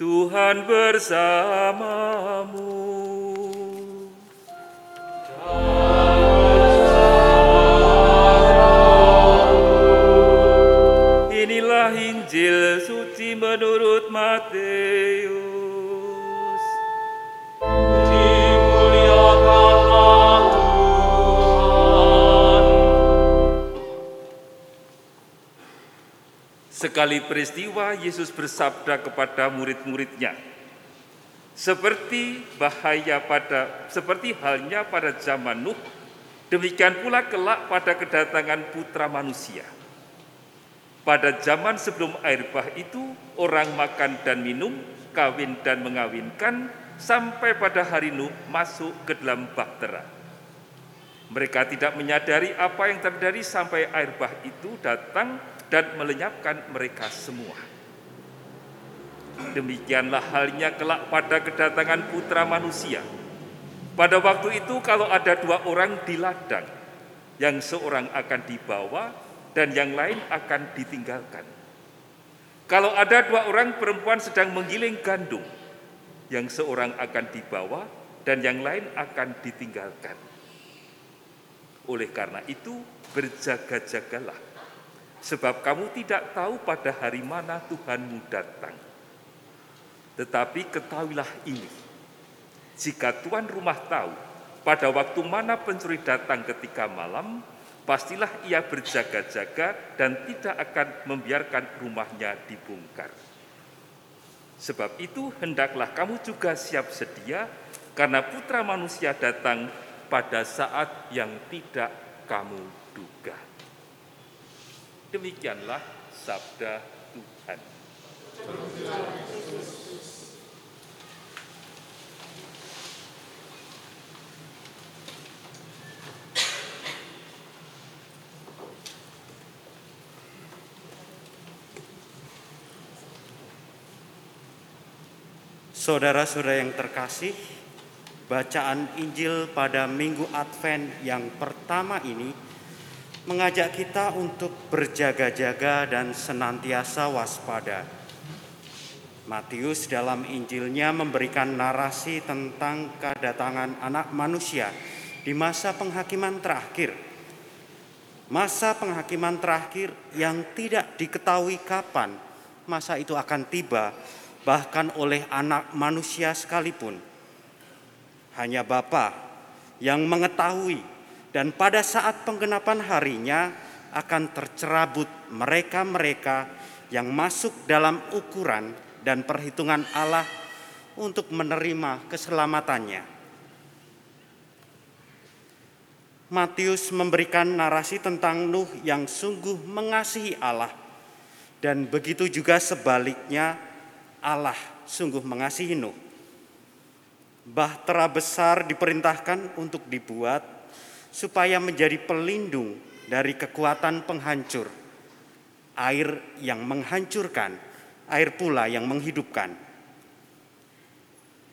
Tuhan bersamamu. Inilah Injil suci menurut Matius. Sekali peristiwa Yesus bersabda kepada murid-muridnya, seperti bahaya pada seperti halnya pada zaman Nuh, demikian pula kelak pada kedatangan Putra Manusia. Pada zaman sebelum air bah itu, orang makan dan minum, kawin dan mengawinkan, sampai pada hari Nuh masuk ke dalam bahtera. Mereka tidak menyadari apa yang terjadi sampai air bah itu datang dan melenyapkan mereka semua. Demikianlah halnya kelak pada kedatangan putra manusia. Pada waktu itu kalau ada dua orang di ladang, yang seorang akan dibawa dan yang lain akan ditinggalkan. Kalau ada dua orang perempuan sedang menggiling gandum, yang seorang akan dibawa dan yang lain akan ditinggalkan. Oleh karena itu, berjaga-jagalah, sebab kamu tidak tahu pada hari mana Tuhanmu datang. Tetapi ketahuilah ini, jika tuan rumah tahu pada waktu mana pencuri datang ketika malam, pastilah ia berjaga-jaga dan tidak akan membiarkan rumahnya dibongkar. Sebab itu hendaklah kamu juga siap sedia karena putra manusia datang pada saat yang tidak kamu duga. Demikianlah sabda Tuhan. Saudara-saudara yang terkasih, bacaan Injil pada Minggu Advent yang pertama ini mengajak kita untuk berjaga-jaga dan senantiasa waspada. Matius dalam Injilnya memberikan narasi tentang kedatangan anak manusia di masa penghakiman terakhir. Masa penghakiman terakhir yang tidak diketahui kapan masa itu akan tiba bahkan oleh anak manusia sekalipun. Hanya Bapa yang mengetahui dan pada saat penggenapan harinya akan tercerabut mereka-mereka yang masuk dalam ukuran dan perhitungan Allah untuk menerima keselamatannya. Matius memberikan narasi tentang Nuh yang sungguh mengasihi Allah dan begitu juga sebaliknya Allah sungguh mengasihi Nuh. Bahtera besar diperintahkan untuk dibuat supaya menjadi pelindung dari kekuatan penghancur. Air yang menghancurkan, air pula yang menghidupkan.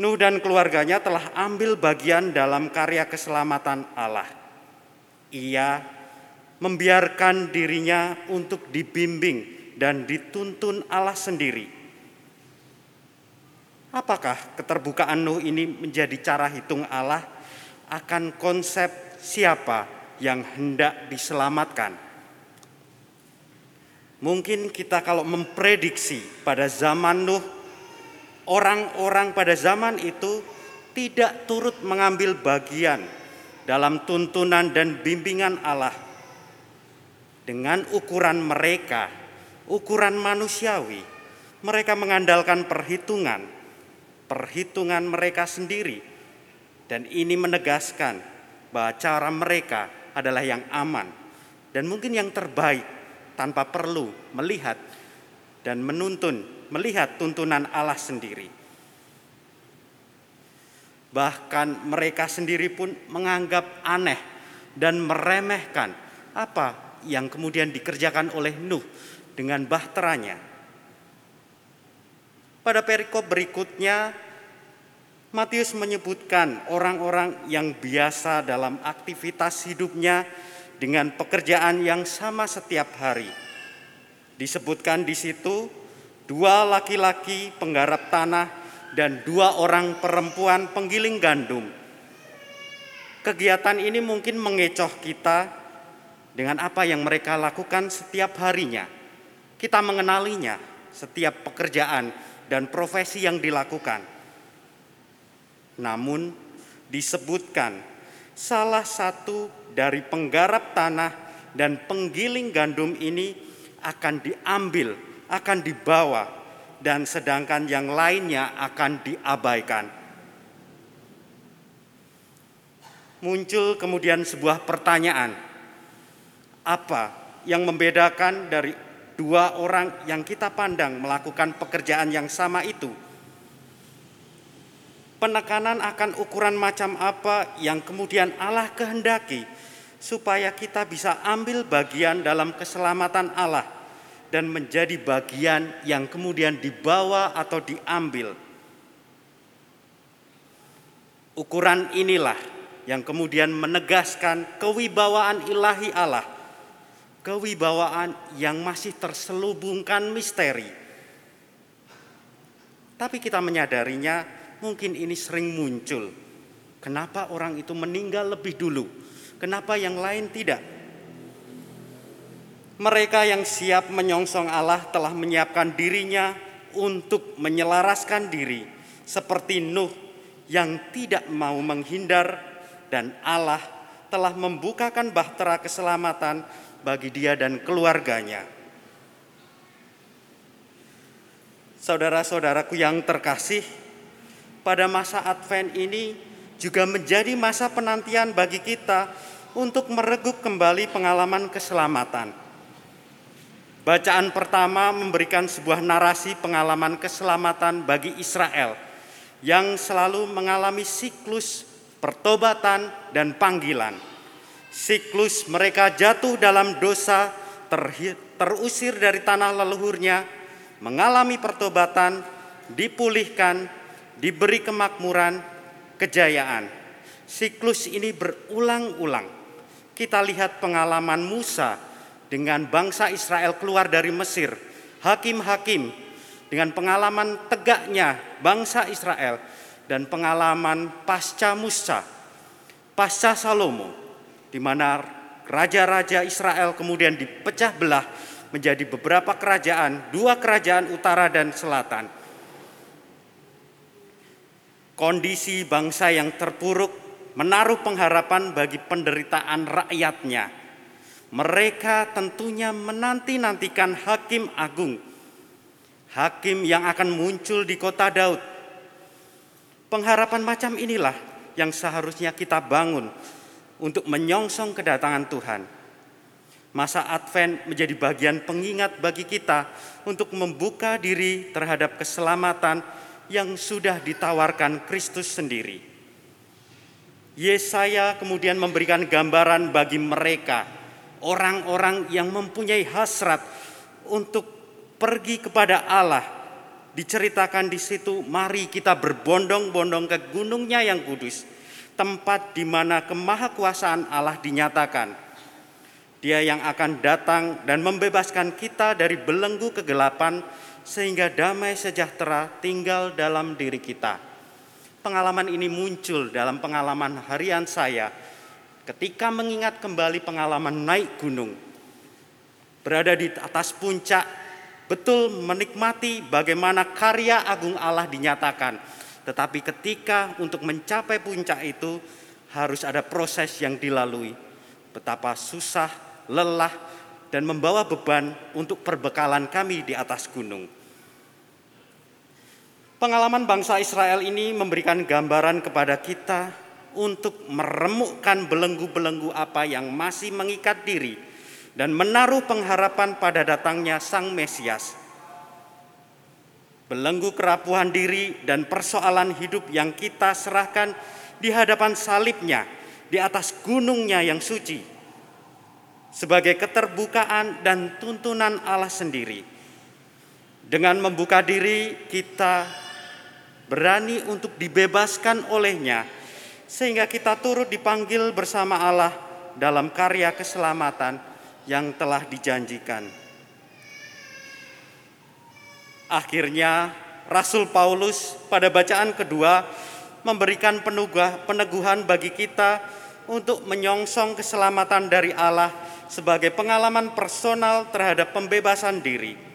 Nuh dan keluarganya telah ambil bagian dalam karya keselamatan Allah. Ia membiarkan dirinya untuk dibimbing dan dituntun Allah sendiri Apakah keterbukaan Nuh ini menjadi cara hitung Allah akan konsep siapa yang hendak diselamatkan? Mungkin kita kalau memprediksi pada zaman Nuh, orang-orang pada zaman itu tidak turut mengambil bagian dalam tuntunan dan bimbingan Allah. Dengan ukuran mereka, ukuran manusiawi, mereka mengandalkan perhitungan perhitungan mereka sendiri. Dan ini menegaskan bahwa cara mereka adalah yang aman dan mungkin yang terbaik tanpa perlu melihat dan menuntun, melihat tuntunan Allah sendiri. Bahkan mereka sendiri pun menganggap aneh dan meremehkan apa yang kemudian dikerjakan oleh Nuh dengan bahteranya pada perikop berikutnya, Matius menyebutkan orang-orang yang biasa dalam aktivitas hidupnya dengan pekerjaan yang sama setiap hari. Disebutkan di situ dua laki-laki penggarap tanah dan dua orang perempuan penggiling gandum. Kegiatan ini mungkin mengecoh kita dengan apa yang mereka lakukan setiap harinya. Kita mengenalinya, setiap pekerjaan dan profesi yang dilakukan. Namun, disebutkan salah satu dari penggarap tanah dan penggiling gandum ini akan diambil, akan dibawa, dan sedangkan yang lainnya akan diabaikan. Muncul kemudian sebuah pertanyaan, apa yang membedakan dari dua orang yang kita pandang melakukan pekerjaan yang sama itu? Penekanan akan ukuran macam apa yang kemudian Allah kehendaki supaya kita bisa ambil bagian dalam keselamatan Allah dan menjadi bagian yang kemudian dibawa atau diambil. Ukuran inilah yang kemudian menegaskan kewibawaan ilahi Allah, kewibawaan yang masih terselubungkan misteri. Tapi kita menyadarinya mungkin ini sering muncul. Kenapa orang itu meninggal lebih dulu? Kenapa yang lain tidak? Mereka yang siap menyongsong Allah telah menyiapkan dirinya untuk menyelaraskan diri seperti Nuh yang tidak mau menghindar dan Allah telah membukakan bahtera keselamatan bagi dia dan keluarganya. Saudara-saudaraku yang terkasih, pada masa Advent ini juga menjadi masa penantian bagi kita untuk meregup kembali pengalaman keselamatan. Bacaan pertama memberikan sebuah narasi pengalaman keselamatan bagi Israel yang selalu mengalami siklus pertobatan dan panggilan. Siklus mereka jatuh dalam dosa, terusir dari tanah leluhurnya, mengalami pertobatan, dipulihkan, diberi kemakmuran, kejayaan. Siklus ini berulang-ulang kita lihat pengalaman Musa dengan bangsa Israel keluar dari Mesir, hakim-hakim dengan pengalaman tegaknya bangsa Israel dan pengalaman pasca Musa, pasca Salomo, di mana raja-raja Israel kemudian dipecah belah menjadi beberapa kerajaan, dua kerajaan utara dan selatan. Kondisi bangsa yang terpuruk menaruh pengharapan bagi penderitaan rakyatnya. Mereka tentunya menanti-nantikan hakim agung, hakim yang akan muncul di kota Daud. Pengharapan macam inilah yang seharusnya kita bangun untuk menyongsong kedatangan Tuhan. Masa Advent menjadi bagian pengingat bagi kita untuk membuka diri terhadap keselamatan yang sudah ditawarkan Kristus sendiri. Yesaya kemudian memberikan gambaran bagi mereka, orang-orang yang mempunyai hasrat untuk pergi kepada Allah. Diceritakan di situ, mari kita berbondong-bondong ke gunungnya yang kudus, tempat di mana kemahakuasaan Allah dinyatakan. Dia yang akan datang dan membebaskan kita dari belenggu kegelapan, sehingga damai sejahtera tinggal dalam diri kita. Pengalaman ini muncul dalam pengalaman harian saya ketika mengingat kembali pengalaman naik gunung. Berada di atas puncak, betul menikmati bagaimana karya agung Allah dinyatakan. Tetapi ketika untuk mencapai puncak itu harus ada proses yang dilalui. Betapa susah, lelah, dan membawa beban untuk perbekalan kami di atas gunung. Pengalaman bangsa Israel ini memberikan gambaran kepada kita untuk meremukkan belenggu-belenggu apa yang masih mengikat diri dan menaruh pengharapan pada datangnya Sang Mesias. Belenggu kerapuhan diri dan persoalan hidup yang kita serahkan di hadapan salibnya di atas gunungnya yang suci sebagai keterbukaan dan tuntunan Allah sendiri. Dengan membuka diri kita berani untuk dibebaskan olehnya, sehingga kita turut dipanggil bersama Allah dalam karya keselamatan yang telah dijanjikan. Akhirnya Rasul Paulus pada bacaan kedua memberikan penugah, peneguhan bagi kita untuk menyongsong keselamatan dari Allah sebagai pengalaman personal terhadap pembebasan diri.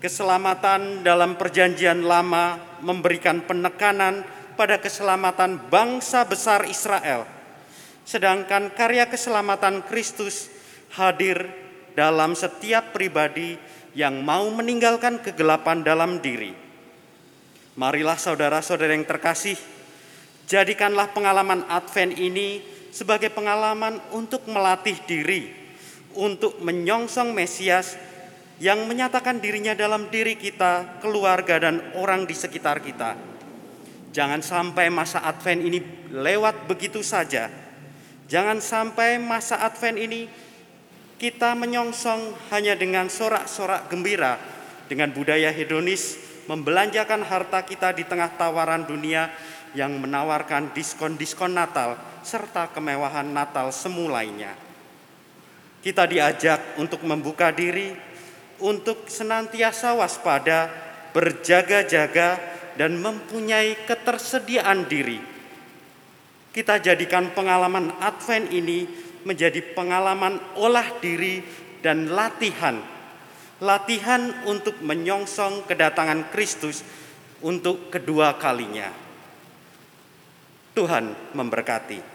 Keselamatan dalam Perjanjian Lama memberikan penekanan pada keselamatan bangsa besar Israel, sedangkan karya keselamatan Kristus hadir dalam setiap pribadi yang mau meninggalkan kegelapan dalam diri. Marilah saudara-saudara yang terkasih, jadikanlah pengalaman Advent ini sebagai pengalaman untuk melatih diri, untuk menyongsong Mesias yang menyatakan dirinya dalam diri kita, keluarga, dan orang di sekitar kita. Jangan sampai masa Advent ini lewat begitu saja. Jangan sampai masa Advent ini kita menyongsong hanya dengan sorak-sorak gembira, dengan budaya hedonis, membelanjakan harta kita di tengah tawaran dunia yang menawarkan diskon-diskon Natal serta kemewahan Natal semulainya. Kita diajak untuk membuka diri untuk senantiasa waspada, berjaga-jaga, dan mempunyai ketersediaan diri. Kita jadikan pengalaman Advent ini menjadi pengalaman olah diri dan latihan. Latihan untuk menyongsong kedatangan Kristus untuk kedua kalinya. Tuhan memberkati.